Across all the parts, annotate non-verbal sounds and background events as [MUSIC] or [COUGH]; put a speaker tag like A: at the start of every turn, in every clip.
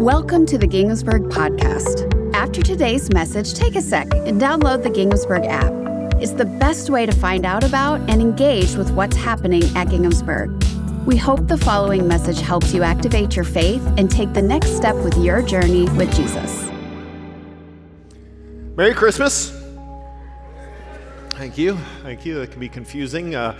A: Welcome to the Ginghamsburg Podcast. After today's message, take a sec and download the Ginghamsburg app. It's the best way to find out about and engage with what's happening at Ginghamsburg. We hope the following message helps you activate your faith and take the next step with your journey with Jesus.
B: Merry Christmas. Thank you. Thank you. That can be confusing. Uh,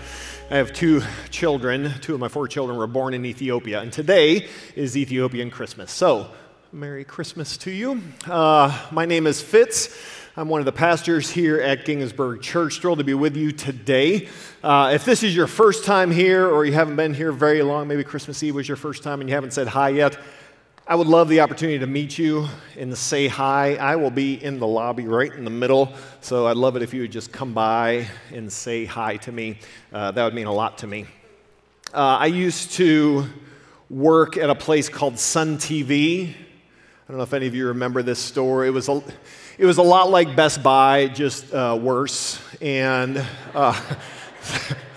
B: I have two children. Two of my four children were born in Ethiopia, and today is Ethiopian Christmas. So, Merry Christmas to you. Uh, my name is Fitz. I'm one of the pastors here at Ginghamsburg Church. Thrilled to be with you today. Uh, if this is your first time here, or you haven't been here very long, maybe Christmas Eve was your first time and you haven't said hi yet, I would love the opportunity to meet you and say hi. I will be in the lobby right in the middle, so I'd love it if you would just come by and say hi to me. Uh, that would mean a lot to me. Uh, I used to work at a place called Sun TV. I don't know if any of you remember this store. It was a, it was a lot like Best Buy, just uh, worse. And uh, [LAUGHS]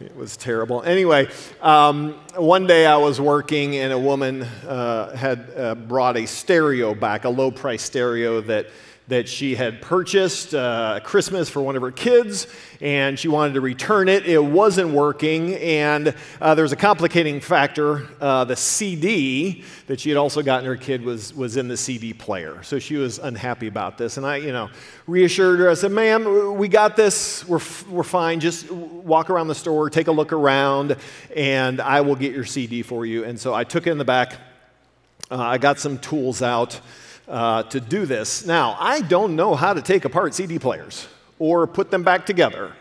B: It was terrible. Anyway, um, one day I was working and a woman uh, had uh, brought a stereo back, a low price stereo that that she had purchased uh, Christmas for one of her kids, and she wanted to return it. It wasn't working, and uh, there was a complicating factor. Uh, the CD that she had also gotten her kid was, was in the CD player. So she was unhappy about this. And I, you know, reassured her. I said, ma'am, we got this. We're, we're fine. Just walk around the store, take a look around, and I will get your CD for you. And so I took it in the back. Uh, I got some tools out uh, to do this. Now, I don't know how to take apart CD players or put them back together.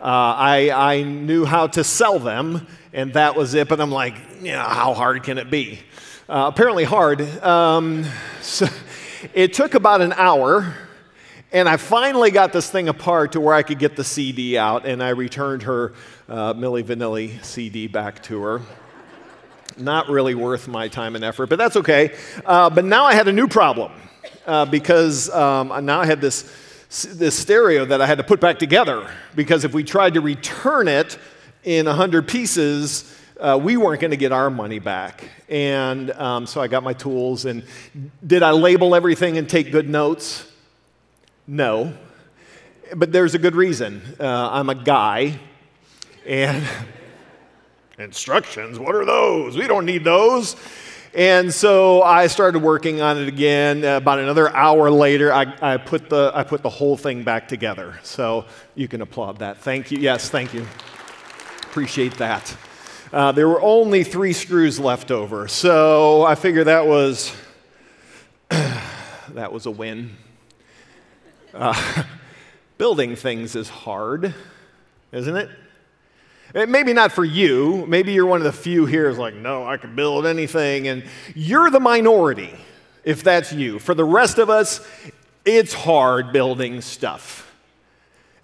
B: Uh, I, I knew how to sell them, and that was it. But I'm like, you know, how hard can it be? Uh, apparently hard. Um, [LAUGHS] so it took about an hour, and I finally got this thing apart to where I could get the CD out, and I returned her uh, Milli Vanilli CD back to her. Not really worth my time and effort, but that's okay. Uh, but now I had a new problem uh, because um, now I had this, this stereo that I had to put back together because if we tried to return it in 100 pieces, uh, we weren't going to get our money back. And um, so I got my tools. And did I label everything and take good notes? No. But there's a good reason. Uh, I'm a guy. And [LAUGHS] Instructions, what are those? We don't need those. And so I started working on it again. Uh, about another hour later, I, I, put the, I put the whole thing back together. So you can applaud that. Thank you. Yes, thank you. Appreciate that. Uh, there were only three screws left over. So I figure that was, [CLEARS THROAT] that was a win. Uh, [LAUGHS] building things is hard, isn't it? Eh, maybe not for you. Maybe you're one of the few here who's like, no, I can build anything. And you're the minority if that's you. For the rest of us, it's hard building stuff.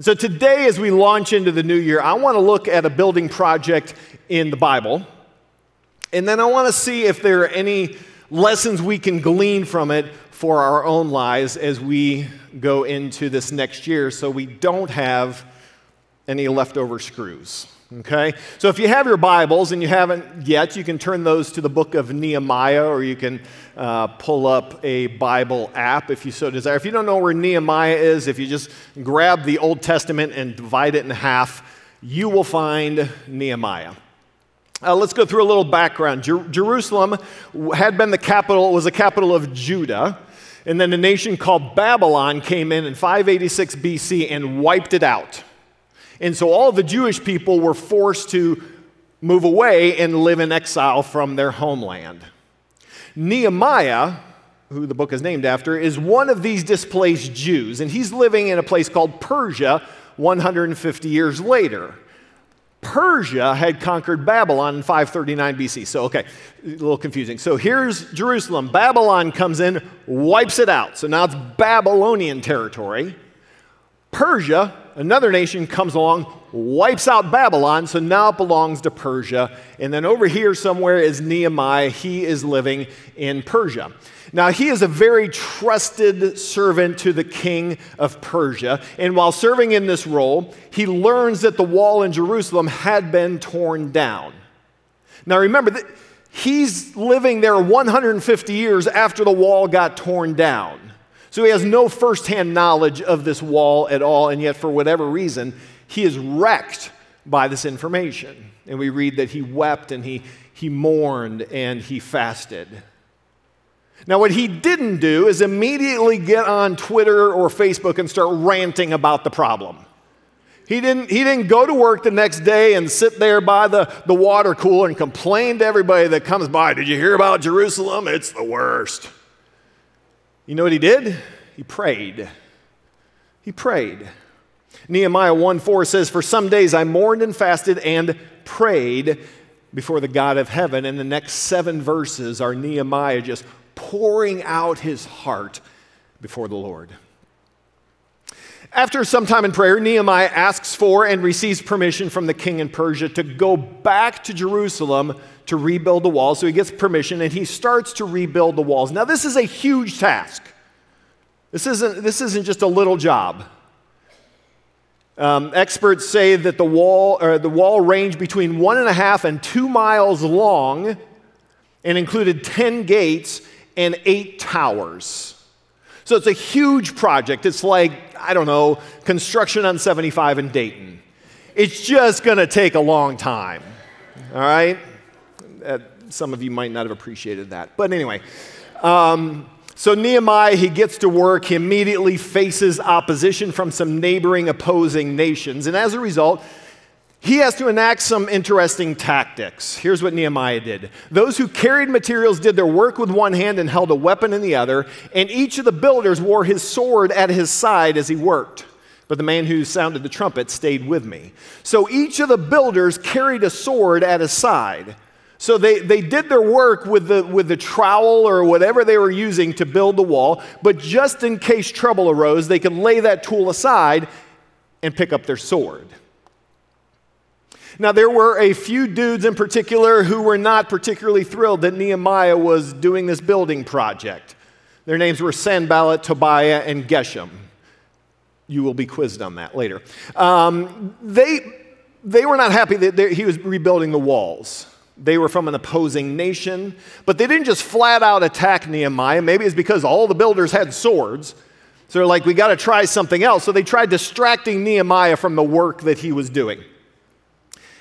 B: So today, as we launch into the new year, I want to look at a building project in the Bible. And then I want to see if there are any lessons we can glean from it for our own lives as we go into this next year so we don't have any leftover screws. Okay? So if you have your Bibles and you haven't yet, you can turn those to the book of Nehemiah or you can uh, pull up a Bible app if you so desire. If you don't know where Nehemiah is, if you just grab the Old Testament and divide it in half, you will find Nehemiah. Uh, let's go through a little background. Jer- Jerusalem had been the capital, was the capital of Judah. And then a nation called Babylon came in in 586 BC and wiped it out. And so all the Jewish people were forced to move away and live in exile from their homeland. Nehemiah, who the book is named after, is one of these displaced Jews, and he's living in a place called Persia 150 years later. Persia had conquered Babylon in 539 BC. So, okay, a little confusing. So here's Jerusalem. Babylon comes in, wipes it out. So now it's Babylonian territory. Persia, another nation, comes along, wipes out Babylon, so now it belongs to Persia. And then over here somewhere is Nehemiah. He is living in Persia. Now, he is a very trusted servant to the king of Persia. And while serving in this role, he learns that the wall in Jerusalem had been torn down. Now, remember, that he's living there 150 years after the wall got torn down. So he has no firsthand knowledge of this wall at all, and yet, for whatever reason, he is wrecked by this information. And we read that he wept and he, he mourned and he fasted. Now, what he didn't do is immediately get on Twitter or Facebook and start ranting about the problem. He didn't, he didn't go to work the next day and sit there by the, the water cooler and complain to everybody that comes by. Did you hear about Jerusalem? It's the worst. You know what he did? He prayed. He prayed. Nehemiah 1 4 says, For some days I mourned and fasted and prayed before the God of heaven. And the next seven verses are Nehemiah just pouring out his heart before the Lord. After some time in prayer, Nehemiah asks for and receives permission from the king in Persia to go back to Jerusalem to rebuild the walls. So he gets permission and he starts to rebuild the walls. Now, this is a huge task. This isn't, this isn't just a little job. Um, experts say that the wall, or the wall ranged between one and a half and two miles long and included 10 gates and eight towers. So it's a huge project. It's like, I don't know, construction on 75 in Dayton. It's just going to take a long time. All right? Uh, some of you might not have appreciated that. But anyway, um, so Nehemiah, he gets to work. He immediately faces opposition from some neighboring opposing nations. And as a result, he has to enact some interesting tactics. Here's what Nehemiah did those who carried materials did their work with one hand and held a weapon in the other, and each of the builders wore his sword at his side as he worked. But the man who sounded the trumpet stayed with me. So each of the builders carried a sword at his side. So they, they did their work with the, with the trowel or whatever they were using to build the wall, but just in case trouble arose, they could lay that tool aside and pick up their sword. Now, there were a few dudes in particular who were not particularly thrilled that Nehemiah was doing this building project. Their names were Sanballat, Tobiah, and Geshem. You will be quizzed on that later. Um, they, they were not happy that he was rebuilding the walls. They were from an opposing nation, but they didn't just flat out attack Nehemiah. Maybe it's because all the builders had swords. So they're like, we got to try something else. So they tried distracting Nehemiah from the work that he was doing.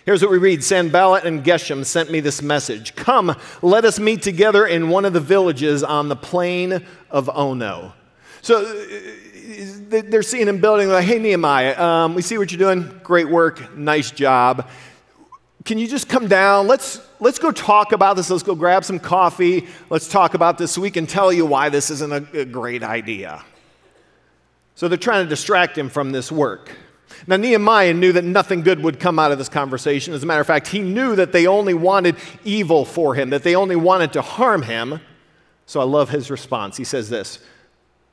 B: Here's what we read Sanballat and Geshem sent me this message Come, let us meet together in one of the villages on the plain of Ono. So uh, they're seeing him building, like, hey, Nehemiah, um, we see what you're doing. Great work. Nice job. Can you just come down? Let's, let's go talk about this. Let's go grab some coffee. Let's talk about this so we can tell you why this isn't a, a great idea. So they're trying to distract him from this work. Now, Nehemiah knew that nothing good would come out of this conversation. As a matter of fact, he knew that they only wanted evil for him, that they only wanted to harm him. So I love his response. He says this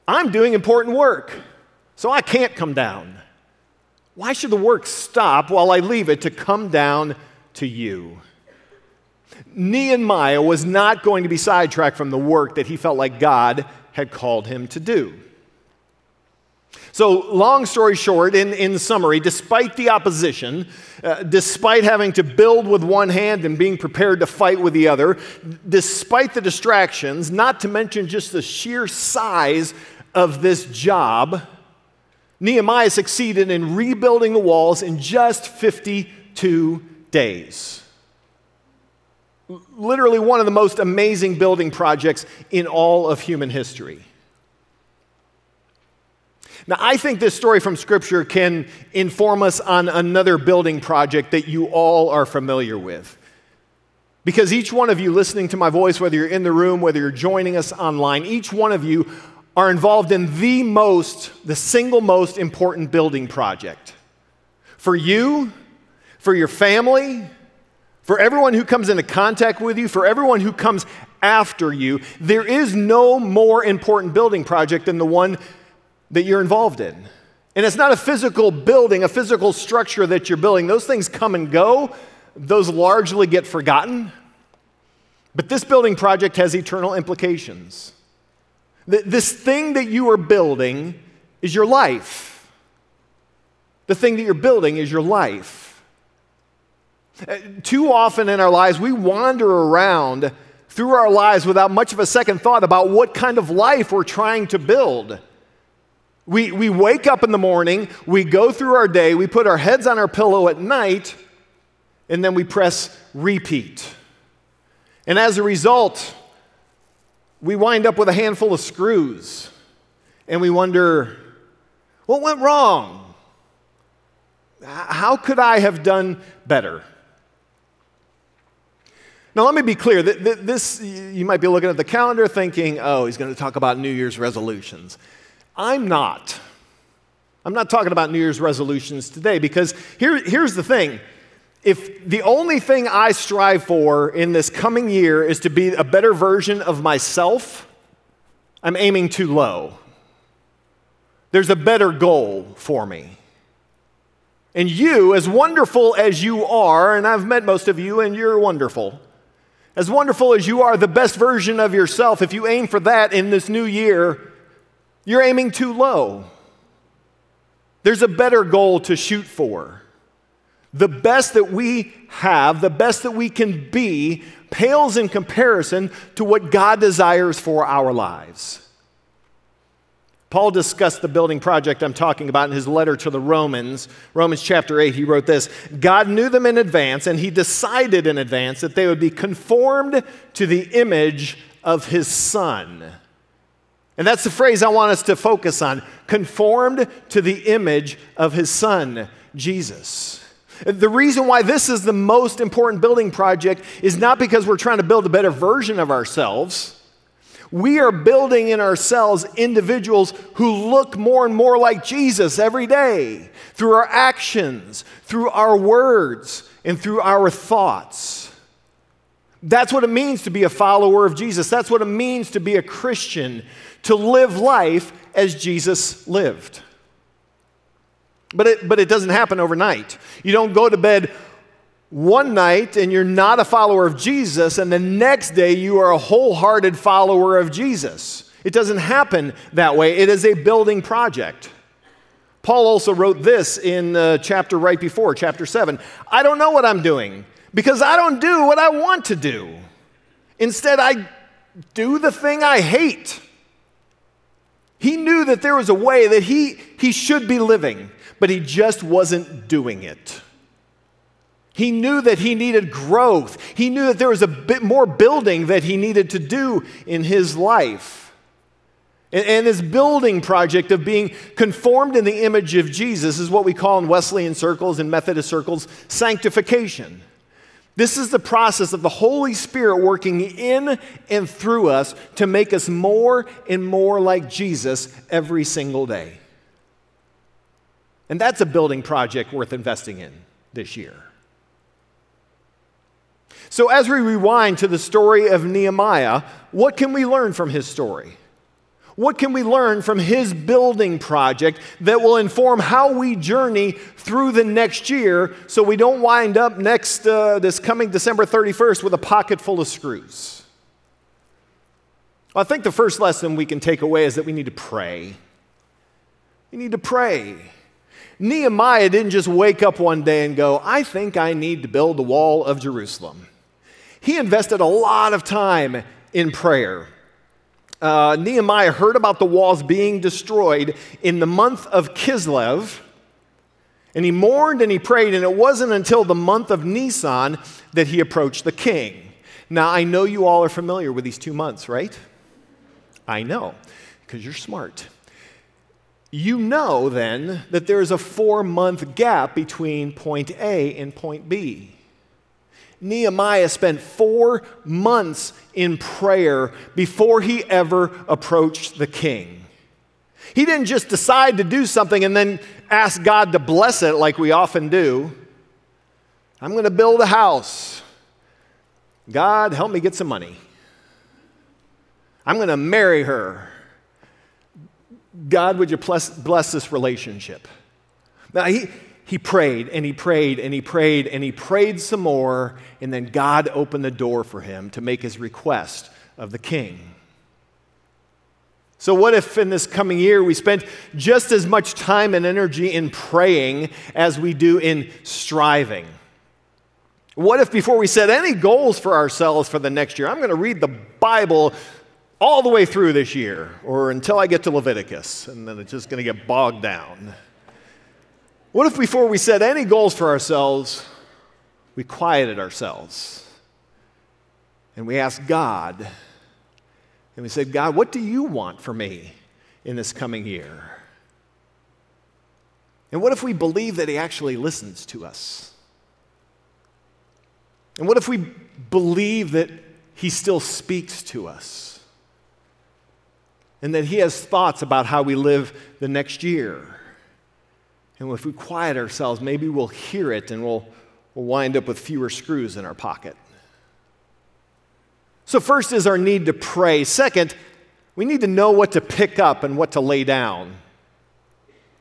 B: I'm doing important work, so I can't come down. Why should the work stop while I leave it to come down to you? Nehemiah was not going to be sidetracked from the work that he felt like God had called him to do. So, long story short, in, in summary, despite the opposition, uh, despite having to build with one hand and being prepared to fight with the other, despite the distractions, not to mention just the sheer size of this job, Nehemiah succeeded in rebuilding the walls in just 52 days. Literally, one of the most amazing building projects in all of human history. Now, I think this story from Scripture can inform us on another building project that you all are familiar with. Because each one of you listening to my voice, whether you're in the room, whether you're joining us online, each one of you are involved in the most, the single most important building project. For you, for your family, for everyone who comes into contact with you, for everyone who comes after you, there is no more important building project than the one that you're involved in. And it's not a physical building, a physical structure that you're building. Those things come and go, those largely get forgotten. But this building project has eternal implications. This thing that you are building is your life. The thing that you're building is your life. Uh, too often in our lives, we wander around through our lives without much of a second thought about what kind of life we're trying to build. We, we wake up in the morning, we go through our day, we put our heads on our pillow at night, and then we press repeat. And as a result, we wind up with a handful of screws and we wonder, what went wrong? How could I have done better? Now, let me be clear. This, you might be looking at the calendar thinking, oh, he's going to talk about New Year's resolutions. I'm not. I'm not talking about New Year's resolutions today because here, here's the thing. If the only thing I strive for in this coming year is to be a better version of myself, I'm aiming too low. There's a better goal for me. And you, as wonderful as you are, and I've met most of you and you're wonderful, as wonderful as you are, the best version of yourself, if you aim for that in this new year, you're aiming too low. There's a better goal to shoot for. The best that we have, the best that we can be, pales in comparison to what God desires for our lives. Paul discussed the building project I'm talking about in his letter to the Romans. Romans chapter 8, he wrote this God knew them in advance, and he decided in advance that they would be conformed to the image of his Son and that's the phrase I want us to focus on conformed to the image of his son, Jesus. The reason why this is the most important building project is not because we're trying to build a better version of ourselves. We are building in ourselves individuals who look more and more like Jesus every day through our actions, through our words, and through our thoughts. That's what it means to be a follower of Jesus. That's what it means to be a Christian to live life as Jesus lived. But it, but it doesn't happen overnight. You don't go to bed one night and you're not a follower of Jesus, and the next day you are a wholehearted follower of Jesus. It doesn't happen that way. It is a building project. Paul also wrote this in the chapter right before, chapter 7. I don't know what I'm doing because I don't do what I want to do. Instead, I do the thing I hate. He knew that there was a way that he, he should be living, but he just wasn't doing it. He knew that he needed growth. He knew that there was a bit more building that he needed to do in his life. And, and his building project of being conformed in the image of Jesus is what we call in Wesleyan circles and Methodist circles sanctification. This is the process of the Holy Spirit working in and through us to make us more and more like Jesus every single day. And that's a building project worth investing in this year. So, as we rewind to the story of Nehemiah, what can we learn from his story? What can we learn from his building project that will inform how we journey through the next year so we don't wind up next, uh, this coming December 31st with a pocket full of screws? Well, I think the first lesson we can take away is that we need to pray. We need to pray. Nehemiah didn't just wake up one day and go, I think I need to build the wall of Jerusalem. He invested a lot of time in prayer uh, Nehemiah heard about the walls being destroyed in the month of Kislev, and he mourned and he prayed, and it wasn't until the month of Nisan that he approached the king. Now, I know you all are familiar with these two months, right? I know, because you're smart. You know then that there is a four month gap between point A and point B. Nehemiah spent four months in prayer before he ever approached the king. He didn't just decide to do something and then ask God to bless it like we often do. I'm going to build a house. God, help me get some money. I'm going to marry her. God, would you bless, bless this relationship? Now, he, he prayed and he prayed and he prayed and he prayed some more, and then God opened the door for him to make his request of the king. So, what if in this coming year we spent just as much time and energy in praying as we do in striving? What if before we set any goals for ourselves for the next year, I'm going to read the Bible all the way through this year or until I get to Leviticus, and then it's just going to get bogged down? What if before we set any goals for ourselves, we quieted ourselves and we asked God, and we said, God, what do you want for me in this coming year? And what if we believe that He actually listens to us? And what if we believe that He still speaks to us? And that He has thoughts about how we live the next year? And if we quiet ourselves, maybe we'll hear it and we'll, we'll wind up with fewer screws in our pocket. So, first is our need to pray. Second, we need to know what to pick up and what to lay down.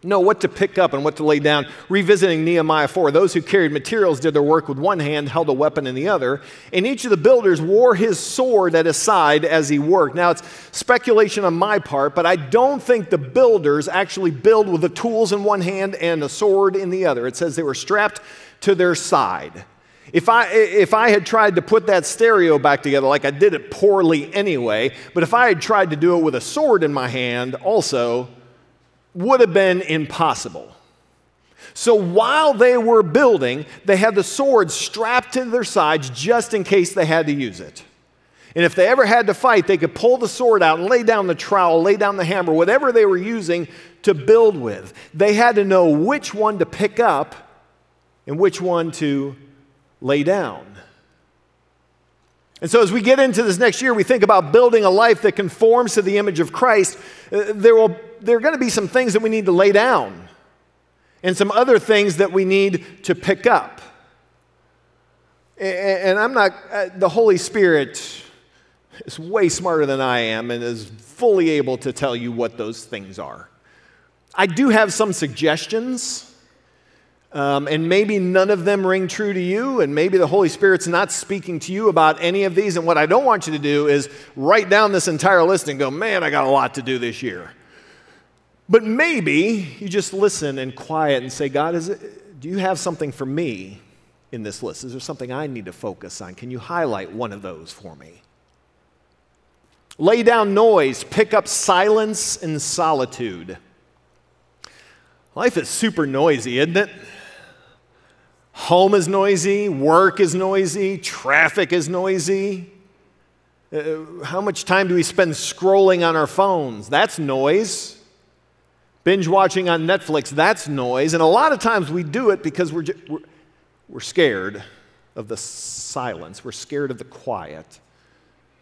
B: Know what to pick up and what to lay down. Revisiting Nehemiah 4, those who carried materials did their work with one hand, held a weapon in the other, and each of the builders wore his sword at his side as he worked. Now, it's speculation on my part, but I don't think the builders actually build with the tools in one hand and a sword in the other. It says they were strapped to their side. If I, if I had tried to put that stereo back together, like I did it poorly anyway, but if I had tried to do it with a sword in my hand also, would have been impossible. So while they were building, they had the swords strapped to their sides just in case they had to use it. And if they ever had to fight, they could pull the sword out and lay down the trowel, lay down the hammer, whatever they were using to build with. They had to know which one to pick up and which one to lay down. And so, as we get into this next year, we think about building a life that conforms to the image of Christ. Uh, there, will, there are going to be some things that we need to lay down and some other things that we need to pick up. And I'm not, uh, the Holy Spirit is way smarter than I am and is fully able to tell you what those things are. I do have some suggestions. Um, and maybe none of them ring true to you, and maybe the Holy Spirit's not speaking to you about any of these. And what I don't want you to do is write down this entire list and go, man, I got a lot to do this year. But maybe you just listen and quiet and say, God, is it, do you have something for me in this list? Is there something I need to focus on? Can you highlight one of those for me? Lay down noise, pick up silence and solitude. Life is super noisy, isn't it? Home is noisy, work is noisy, traffic is noisy. Uh, how much time do we spend scrolling on our phones? That's noise. Binge watching on Netflix, that's noise. And a lot of times we do it because we're, we're, we're scared of the silence, we're scared of the quiet,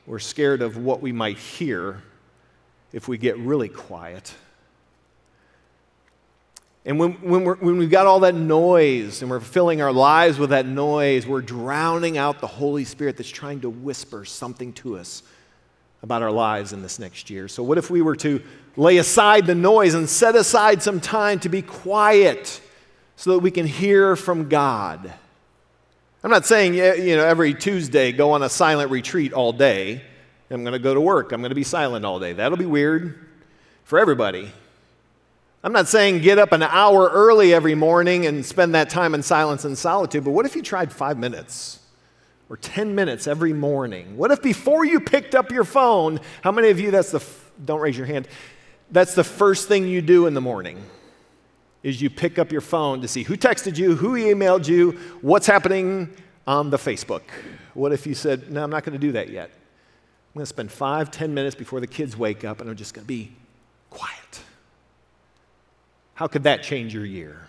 B: we're scared of what we might hear if we get really quiet. And when, when, we're, when we've got all that noise and we're filling our lives with that noise, we're drowning out the Holy Spirit that's trying to whisper something to us about our lives in this next year. So, what if we were to lay aside the noise and set aside some time to be quiet so that we can hear from God? I'm not saying, you know, every Tuesday go on a silent retreat all day. I'm going to go to work. I'm going to be silent all day. That'll be weird for everybody. I'm not saying get up an hour early every morning and spend that time in silence and solitude, but what if you tried five minutes or 10 minutes every morning? What if before you picked up your phone, how many of you, that's the, don't raise your hand, that's the first thing you do in the morning? Is you pick up your phone to see who texted you, who emailed you, what's happening on the Facebook. What if you said, No, I'm not going to do that yet? I'm going to spend five, ten minutes before the kids wake up and I'm just going to be quiet. How could that change your year?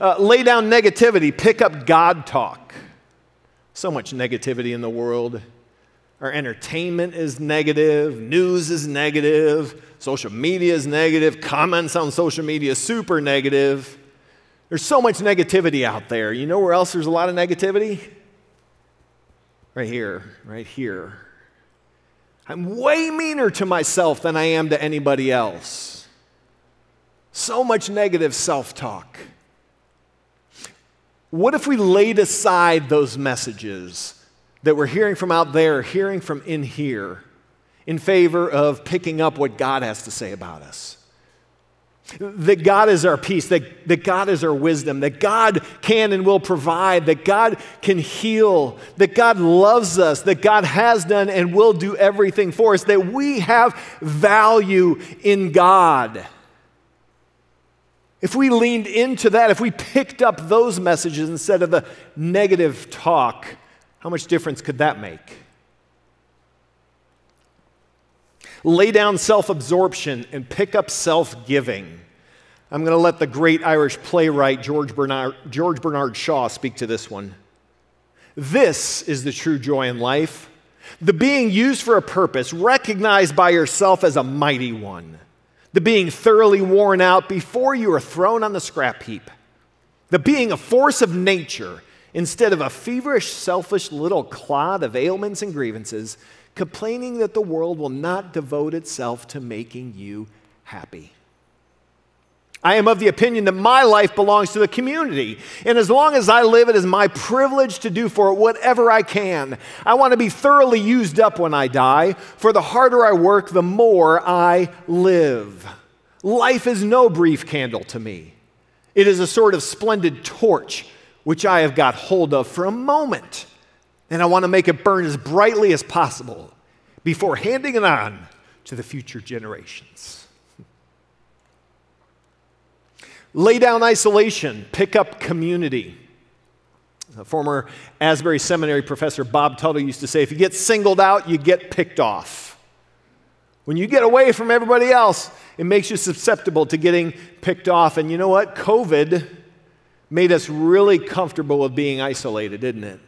B: Uh, lay down negativity, pick up God talk. So much negativity in the world. Our entertainment is negative, news is negative, social media is negative, comments on social media super negative. There's so much negativity out there. You know where else there's a lot of negativity? Right here, right here. I'm way meaner to myself than I am to anybody else. So much negative self talk. What if we laid aside those messages that we're hearing from out there, hearing from in here, in favor of picking up what God has to say about us? that God is our peace, that, that God is our wisdom, that God can and will provide, that God can heal, that God loves us, that God has done and will do everything for us, that we have value in God. If we leaned into that, if we picked up those messages instead of the negative talk, how much difference could that make? Lay down self absorption and pick up self giving. I'm going to let the great Irish playwright George Bernard, George Bernard Shaw speak to this one. This is the true joy in life the being used for a purpose, recognized by yourself as a mighty one, the being thoroughly worn out before you are thrown on the scrap heap, the being a force of nature instead of a feverish, selfish little clod of ailments and grievances complaining that the world will not devote itself to making you happy. I am of the opinion that my life belongs to the community. And as long as I live, it is my privilege to do for it whatever I can. I want to be thoroughly used up when I die, for the harder I work, the more I live. Life is no brief candle to me, it is a sort of splendid torch which I have got hold of for a moment and I want to make it burn as brightly as possible before handing it on to the future generations. Lay down isolation, pick up community. A former Asbury Seminary professor Bob Tuttle used to say if you get singled out, you get picked off. When you get away from everybody else, it makes you susceptible to getting picked off. And you know what? COVID made us really comfortable with being isolated, didn't it?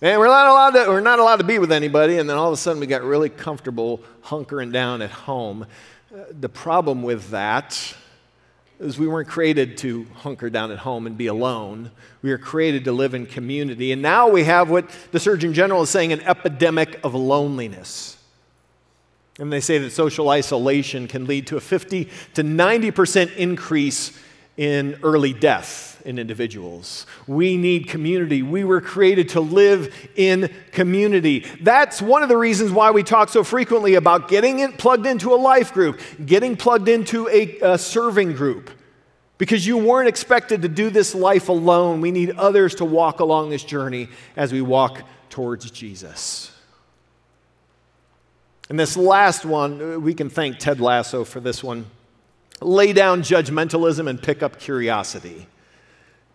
B: And we're not allowed to, we're not allowed to be with anybody, and then all of a sudden we got really comfortable hunkering down at home. Uh, the problem with that is we weren't created to hunker down at home and be alone. We were created to live in community. And now we have what the Surgeon General is saying an epidemic of loneliness. And they say that social isolation can lead to a 50 to 90% increase in early death in individuals. We need community. We were created to live in community. That's one of the reasons why we talk so frequently about getting in, plugged into a life group, getting plugged into a, a serving group. Because you weren't expected to do this life alone. We need others to walk along this journey as we walk towards Jesus. And this last one, we can thank Ted Lasso for this one. Lay down judgmentalism and pick up curiosity.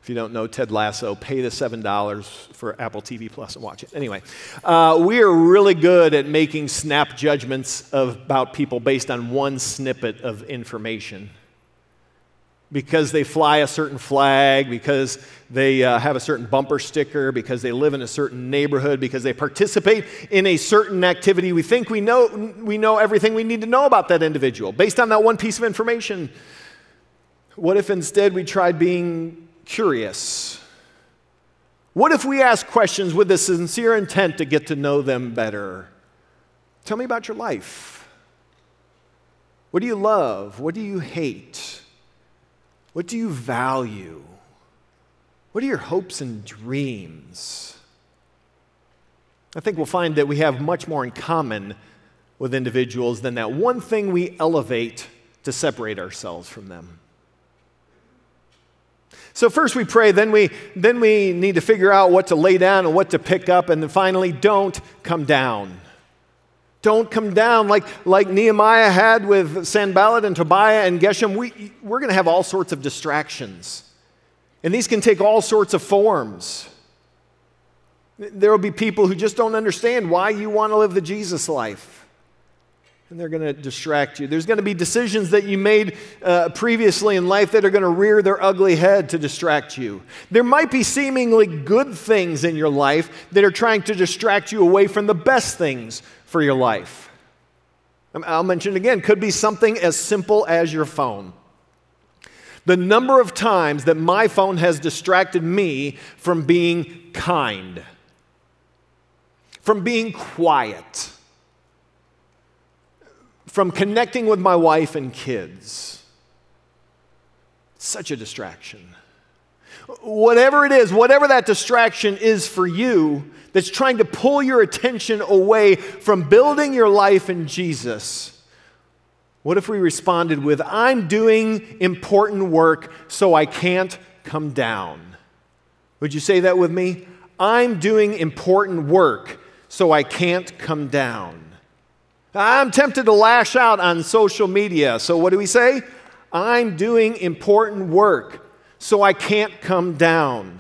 B: If you don't know Ted Lasso, pay the $7 for Apple TV Plus and watch it. Anyway, uh, we are really good at making snap judgments of, about people based on one snippet of information. Because they fly a certain flag, because they uh, have a certain bumper sticker, because they live in a certain neighborhood, because they participate in a certain activity, we think we know, we know everything we need to know about that individual based on that one piece of information. What if instead we tried being curious? What if we ask questions with the sincere intent to get to know them better? Tell me about your life. What do you love? What do you hate? What do you value? What are your hopes and dreams? I think we'll find that we have much more in common with individuals than that one thing we elevate to separate ourselves from them. So first we pray, then we, then we need to figure out what to lay down and what to pick up, and then finally, don't come down. Don't come down like, like Nehemiah had with Sanballat and Tobiah and Geshem. We, we're going to have all sorts of distractions. And these can take all sorts of forms. There will be people who just don't understand why you want to live the Jesus life and they're going to distract you. There's going to be decisions that you made uh, previously in life that are going to rear their ugly head to distract you. There might be seemingly good things in your life that are trying to distract you away from the best things for your life. Um, I'll mention again, could be something as simple as your phone. The number of times that my phone has distracted me from being kind, from being quiet from connecting with my wife and kids. Such a distraction. Whatever it is, whatever that distraction is for you that's trying to pull your attention away from building your life in Jesus, What if we responded with, I'm doing important work, so I can't come down? Would you say that with me? I'm doing important work, so I can't come down. I'm tempted to lash out on social media, so what do we say? I'm doing important work, so I can't come down.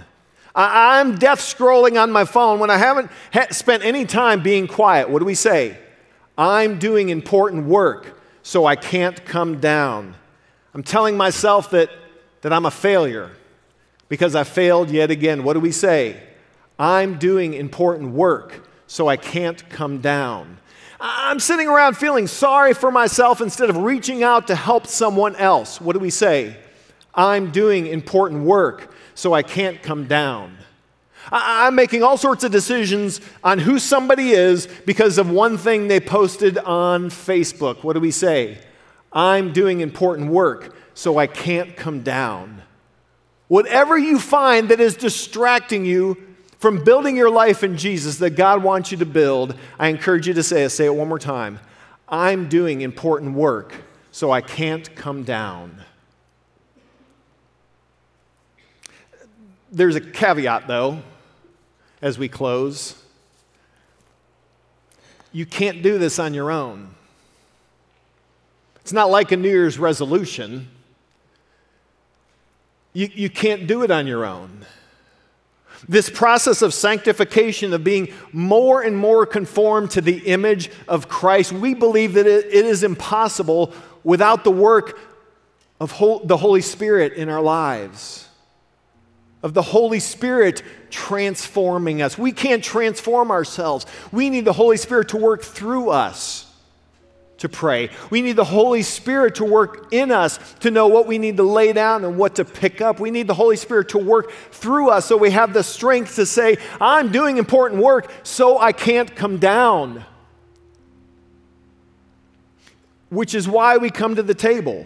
B: I'm death scrolling on my phone when I haven't spent any time being quiet. What do we say? I'm doing important work, so I can't come down. I'm telling myself that, that I'm a failure because I failed yet again. What do we say? I'm doing important work, so I can't come down. I'm sitting around feeling sorry for myself instead of reaching out to help someone else. What do we say? I'm doing important work, so I can't come down. I'm making all sorts of decisions on who somebody is because of one thing they posted on Facebook. What do we say? I'm doing important work, so I can't come down. Whatever you find that is distracting you from building your life in Jesus that God wants you to build, I encourage you to say it. Say it one more time. I'm doing important work, so I can't come down. There's a caveat, though as we close. You can't do this on your own. It's not like a New Year's resolution. You, you can't do it on your own. This process of sanctification, of being more and more conformed to the image of Christ, we believe that it, is impossible without the work of the Holy Spirit in our lives of the Holy Spirit transforming us. We can't transform ourselves. We need the Holy Spirit to work through us to pray. We need the Holy Spirit to work in us to know what we need to lay down and what to pick up. We need the Holy Spirit to work through us so we have the strength to say, I'm doing important work, so I can't come down. Which is why we come to the table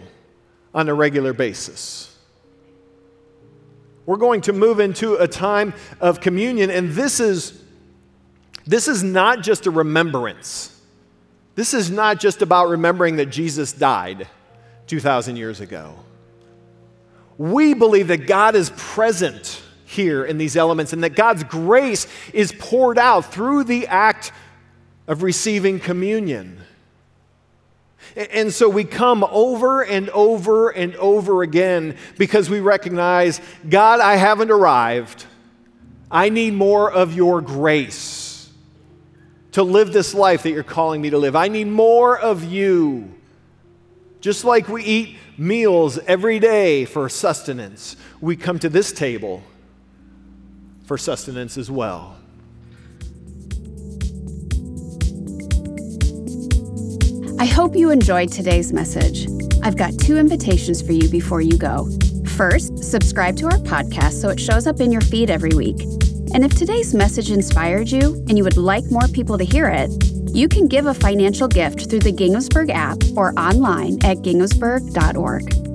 B: on a regular basis. We're going to move into a time of communion, and this is, this is not just a remembrance. This is not just about remembering that Jesus died 2,000 years ago. We believe that God is present here in these elements and that God's grace is poured out through the act of receiving communion. And so we come over and over and over again because we recognize God, I haven't arrived. I need more of your grace to live this life that you're calling me to live. I need more of you. Just like we eat meals every day for sustenance, we come to this table for sustenance as well.
A: I hope you enjoyed today's message. I've got two invitations for you before you go. First, subscribe to our podcast so it shows up in your feed every week. And if today's message inspired you and you would like more people to hear it, you can give a financial gift through the Ginghamsburg app or online at ginghamsburg.org.